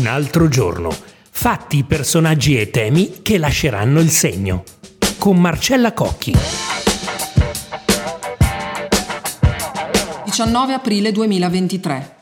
Un altro giorno. Fatti, personaggi e temi che lasceranno il segno. Con Marcella Cocchi. 19 aprile 2023.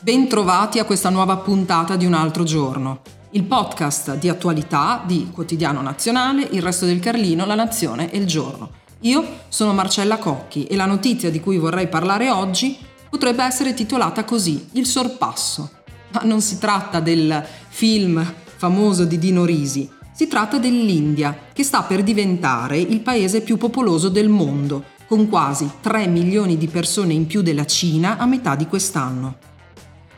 Bentrovati a questa nuova puntata di Un altro giorno, il podcast di attualità di Quotidiano Nazionale, Il Resto del Carlino, La Nazione e Il Giorno. Io sono Marcella Cocchi e la notizia di cui vorrei parlare oggi potrebbe essere titolata così, Il sorpasso. Ma non si tratta del film famoso di Dino Risi, si tratta dell'India, che sta per diventare il paese più popoloso del mondo, con quasi 3 milioni di persone in più della Cina a metà di quest'anno.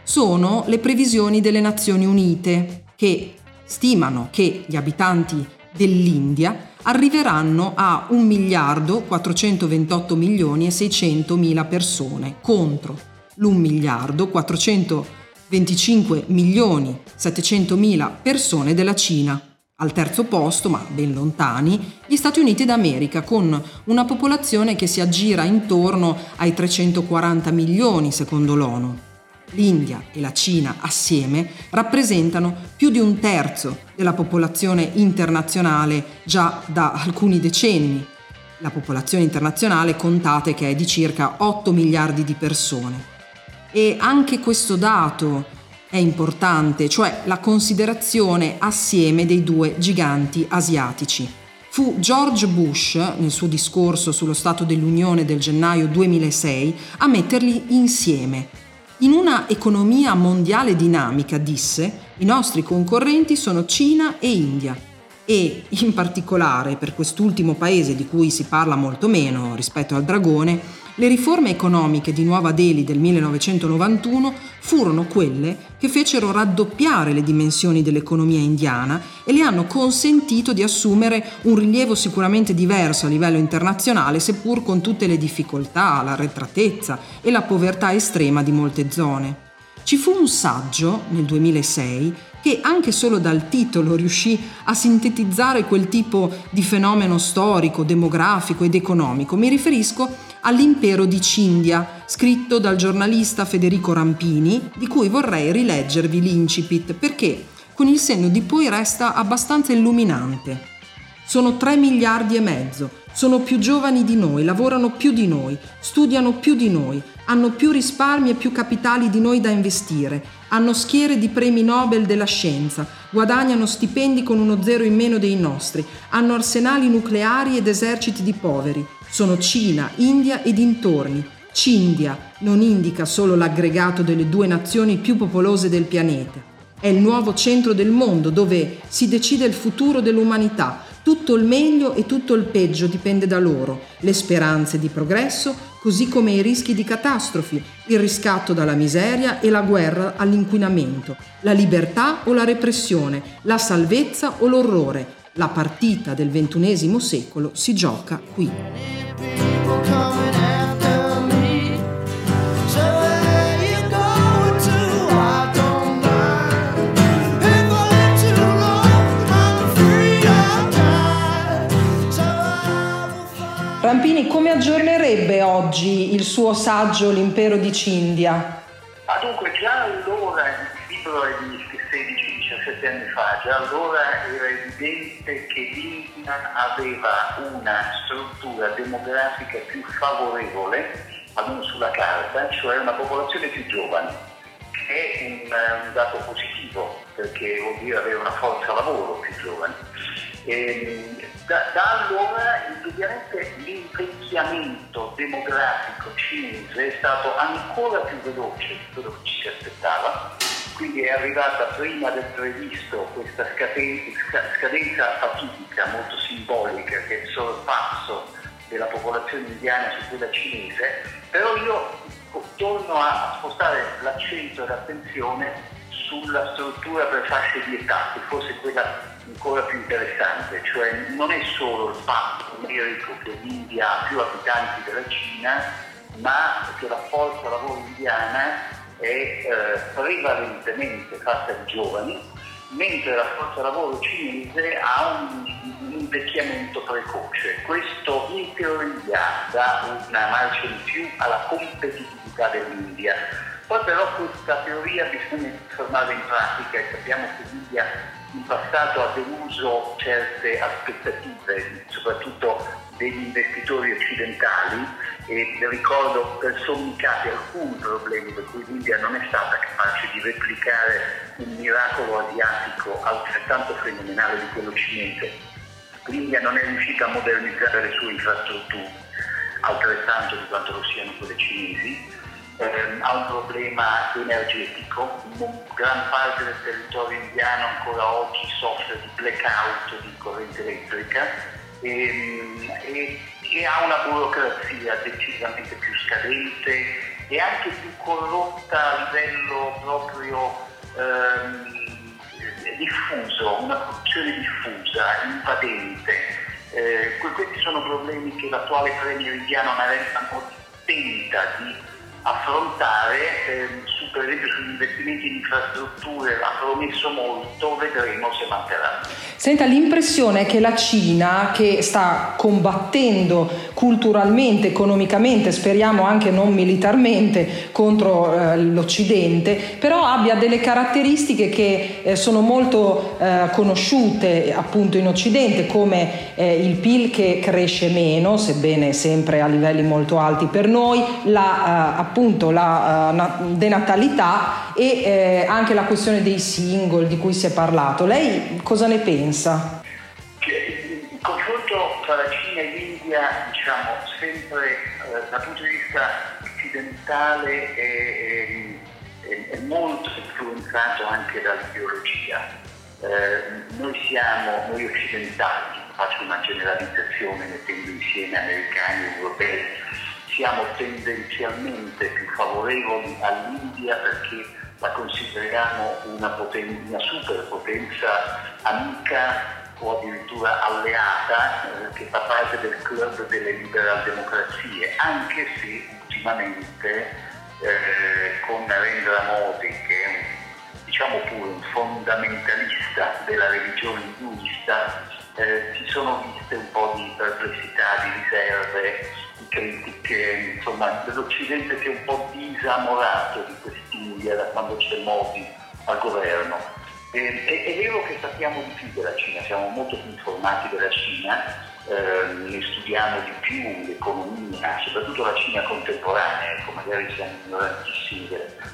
Sono le previsioni delle Nazioni Unite, che stimano che gli abitanti dell'India arriveranno a 1 miliardo 428 milioni e 600 mila persone contro l'1 miliardo 400 25 milioni 700 mila persone della Cina. Al terzo posto, ma ben lontani, gli Stati Uniti d'America, con una popolazione che si aggira intorno ai 340 milioni secondo l'ONU. L'India e la Cina assieme rappresentano più di un terzo della popolazione internazionale già da alcuni decenni. La popolazione internazionale contate che è di circa 8 miliardi di persone. E anche questo dato è importante, cioè la considerazione assieme dei due giganti asiatici. Fu George Bush, nel suo discorso sullo Stato dell'Unione del gennaio 2006, a metterli insieme. In una economia mondiale dinamica, disse, i nostri concorrenti sono Cina e India e in particolare per quest'ultimo paese di cui si parla molto meno rispetto al dragone, le riforme economiche di Nuova Delhi del 1991 furono quelle che fecero raddoppiare le dimensioni dell'economia indiana e le hanno consentito di assumere un rilievo sicuramente diverso a livello internazionale, seppur con tutte le difficoltà, l'arretratezza e la povertà estrema di molte zone. Ci fu un saggio nel 2006 che anche solo dal titolo riuscì a sintetizzare quel tipo di fenomeno storico, demografico ed economico. Mi riferisco all'impero di Cindia, scritto dal giornalista Federico Rampini, di cui vorrei rileggervi l'incipit perché con il senno di poi resta abbastanza illuminante. Sono 3 miliardi e mezzo, sono più giovani di noi, lavorano più di noi, studiano più di noi, hanno più risparmi e più capitali di noi da investire, hanno schiere di premi Nobel della scienza, guadagnano stipendi con uno zero in meno dei nostri, hanno arsenali nucleari ed eserciti di poveri. Sono Cina, India e dintorni. Cindia non indica solo l'aggregato delle due nazioni più popolose del pianeta. È il nuovo centro del mondo dove si decide il futuro dell'umanità, tutto il meglio e tutto il peggio dipende da loro, le speranze di progresso, così come i rischi di catastrofi, il riscatto dalla miseria e la guerra all'inquinamento, la libertà o la repressione, la salvezza o l'orrore. La partita del XXI secolo si gioca qui. Aggiornerebbe oggi il suo saggio L'impero di Cindia? Ah, dunque, già allora, il libro è di 16-17 anni fa, già allora era evidente che l'India aveva una struttura demografica più favorevole, almeno sulla carta, cioè una popolazione più giovane, è un, un dato positivo perché vuol dire avere una forza lavoro più giovane. E, da, da, allora indubbiamente l'invecchiamento demografico cinese è stato ancora più veloce di quello che ci si aspettava, quindi è arrivata prima del previsto questa scadenza, scadenza fatidica molto simbolica che è il sorpasso della popolazione indiana su quella cinese, però io torno a spostare l'accento e l'attenzione sulla struttura per fasce di età, che forse è quella ancora più interessante, cioè non è solo il fatto numerico che l'India ha più abitanti della Cina, ma che la forza lavoro indiana è eh, prevalentemente fatta di giovani, mentre la forza lavoro cinese ha un, un invecchiamento precoce. Questo in teoria dà una marcia in più alla competitività dell'India Poi però questa teoria bisogna trasformarla in pratica e sappiamo che l'India in passato ha deluso certe aspettative, soprattutto degli investitori occidentali e ricordo per casi alcuni problemi per cui l'India non è stata capace di replicare un miracolo asiatico altrettanto fenomenale di quello cinese. L'India non è riuscita a modernizzare le sue infrastrutture altrettanto di quanto lo siano quelle cinesi, eh, ha un problema energetico, gran parte del territorio indiano ancora oggi soffre di blackout di corrente elettrica e, ehm, e, e ha una burocrazia decisamente più scadente e anche più corrotta a livello proprio ehm, diffuso, una produzione diffusa, invadente. Eh, questi sono problemi che l'attuale premier indiano Narendra Modi tenta di affrontare, ehm, per esempio sugli investimenti in infrastrutture ha promesso molto, vedremo se manterrà. Senta, l'impressione è che la Cina, che sta combattendo culturalmente, economicamente, speriamo anche non militarmente, contro eh, l'Occidente, però abbia delle caratteristiche che eh, sono molto eh, conosciute appunto in Occidente, come eh, il PIL che cresce meno, sebbene sempre a livelli molto alti per noi, la, eh, appunto la uh, denatalità e eh, anche la questione dei single di cui si è parlato. Lei cosa ne pensa? Il confronto tra la Cina e l'India, diciamo, sempre eh, dal punto di vista occidentale è, è, è molto influenzato anche dall'ideologia. Eh, noi siamo, noi occidentali, faccio una generalizzazione mettendo insieme americani e europei, siamo tendenzialmente più favorevoli all'India perché la consideriamo una, poten- una superpotenza amica o addirittura alleata eh, che fa parte del club delle liberal democrazie, anche se ultimamente eh, con Narendra Modi, che è diciamo pure un fondamentalista della religione induista, eh, ci sono viste un po' di perplessità, di riserve critiche, insomma l'Occidente si è un po' disamorato di quest'India da quando c'è Modi al governo. E, è, è, vero che sappiamo di più della Cina, siamo molto più informati della Cina, eh, ne studiamo di più l'economia, soprattutto la Cina contemporanea, ecco, magari siamo ignorantissimi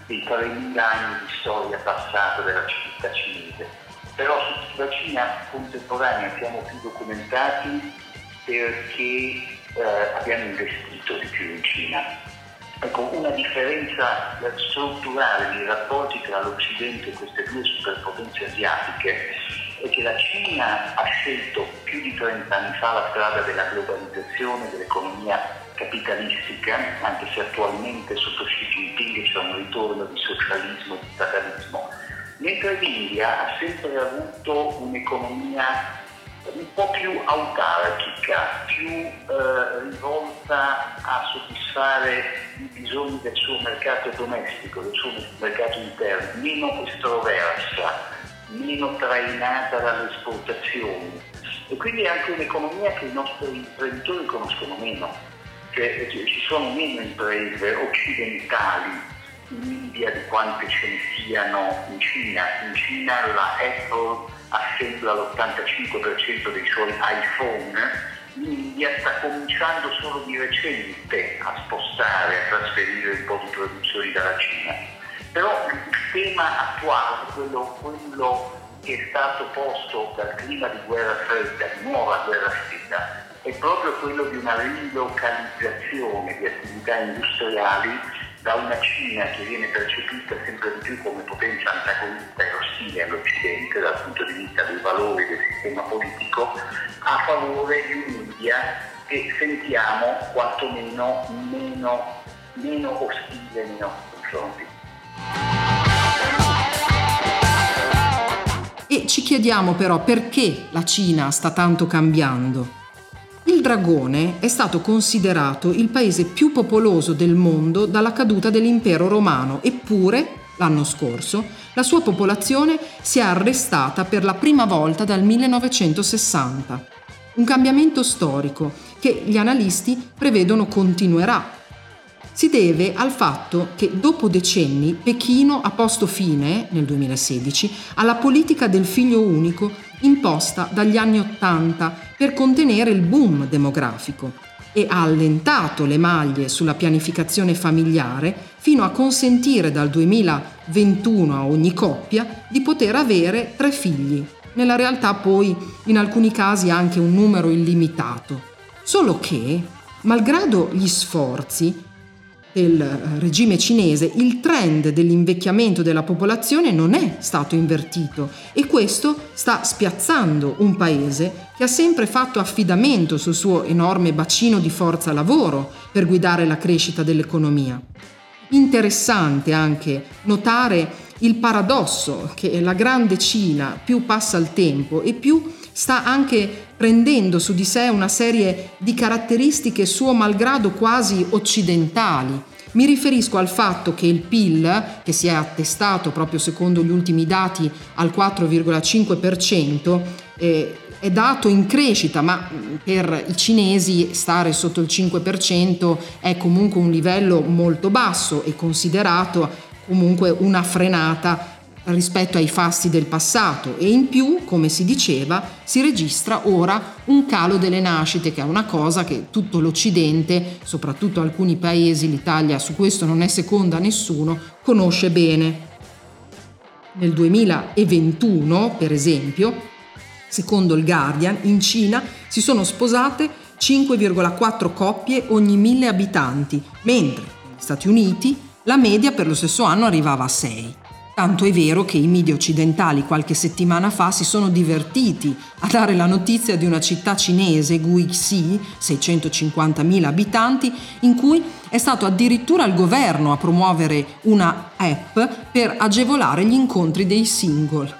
dei 3.000 anni di storia passata della civiltà cinese. Però sulla Cina contemporanea siamo più documentati perché eh, abbiamo investito di più in Cina. Ecco, una differenza strutturale nei rapporti tra l'Occidente e queste due superpotenze asiatiche è che la Cina ha scelto più di 30 anni fa la strada della globalizzazione, dell'economia capitalistica, anche se attualmente sotto Xi Jinping c'è un ritorno di socialismo e di statalismo, mentre l'India ha sempre avuto un'economia un po' più autarchica, più eh, rivolta a soddisfare i bisogni del suo mercato domestico, del suo mercato interno, meno estroversa, meno trainata dalle esportazioni. E quindi è anche un'economia che i nostri imprenditori conoscono meno, cioè ci sono meno imprese occidentali in India di quante ce ne siano in Cina. In Cina la Apple assembla l'85% dei suoi iPhone, l'India sta cominciando solo di recente a spostare, a trasferire un po' di produzioni dalla Cina. Però il tema attuale, quello, quello che è stato posto dal clima di guerra fredda, di nuova guerra fredda, è proprio quello di una rilocalizzazione di attività industriali da una Cina che viene percepita sempre di più come potenza antagonista e ostile all'Occidente dal punto di vista dei valori del sistema politico, a favore di un'India che sentiamo quantomeno meno, meno ostile nei nostri confronti. E ci chiediamo però perché la Cina sta tanto cambiando. Il Dragone è stato considerato il paese più popoloso del mondo dalla caduta dell'impero romano, eppure, l'anno scorso, la sua popolazione si è arrestata per la prima volta dal 1960. Un cambiamento storico che gli analisti prevedono continuerà si deve al fatto che dopo decenni Pechino ha posto fine, nel 2016, alla politica del figlio unico imposta dagli anni Ottanta per contenere il boom demografico e ha allentato le maglie sulla pianificazione familiare fino a consentire dal 2021 a ogni coppia di poter avere tre figli. Nella realtà poi in alcuni casi anche un numero illimitato. Solo che, malgrado gli sforzi, del eh, regime cinese, il trend dell'invecchiamento della popolazione non è stato invertito e questo sta spiazzando un paese che ha sempre fatto affidamento sul suo enorme bacino di forza lavoro per guidare la crescita dell'economia. Interessante anche notare il paradosso che la grande Cina più passa il tempo e più sta anche prendendo su di sé una serie di caratteristiche suo malgrado quasi occidentali. Mi riferisco al fatto che il PIL, che si è attestato proprio secondo gli ultimi dati al 4,5%, eh, è dato in crescita, ma per i cinesi stare sotto il 5% è comunque un livello molto basso e considerato comunque una frenata rispetto ai fasti del passato e in più, come si diceva, si registra ora un calo delle nascite, che è una cosa che tutto l'Occidente, soprattutto alcuni paesi, l'Italia su questo non è seconda a nessuno, conosce bene. Nel 2021, per esempio, secondo il Guardian, in Cina si sono sposate 5,4 coppie ogni mille abitanti, mentre negli Stati Uniti la media per lo stesso anno arrivava a 6. Tanto è vero che i media occidentali qualche settimana fa si sono divertiti a dare la notizia di una città cinese, Guixi, 650.000 abitanti, in cui è stato addirittura il governo a promuovere una app per agevolare gli incontri dei single.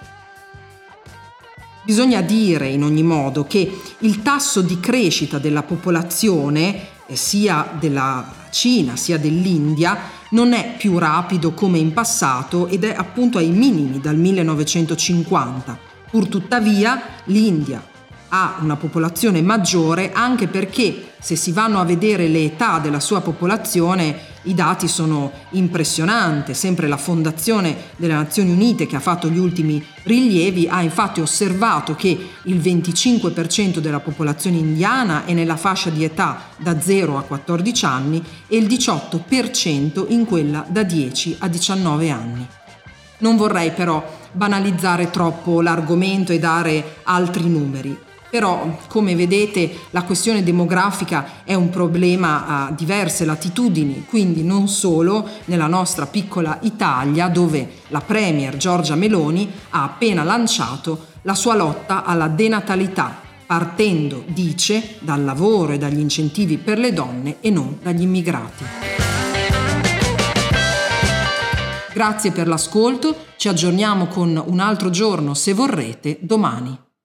Bisogna dire in ogni modo che il tasso di crescita della popolazione, eh, sia della Cina sia dell'India, non è più rapido come in passato ed è appunto ai minimi dal 1950. Purtuttavia l'India ha una popolazione maggiore anche perché se si vanno a vedere le età della sua popolazione i dati sono impressionanti. Sempre la Fondazione delle Nazioni Unite che ha fatto gli ultimi rilievi ha infatti osservato che il 25% della popolazione indiana è nella fascia di età da 0 a 14 anni e il 18% in quella da 10 a 19 anni. Non vorrei però banalizzare troppo l'argomento e dare altri numeri. Però, come vedete, la questione demografica è un problema a diverse latitudini, quindi non solo nella nostra piccola Italia, dove la Premier Giorgia Meloni ha appena lanciato la sua lotta alla denatalità, partendo, dice, dal lavoro e dagli incentivi per le donne e non dagli immigrati. Grazie per l'ascolto, ci aggiorniamo con un altro giorno, se vorrete, domani.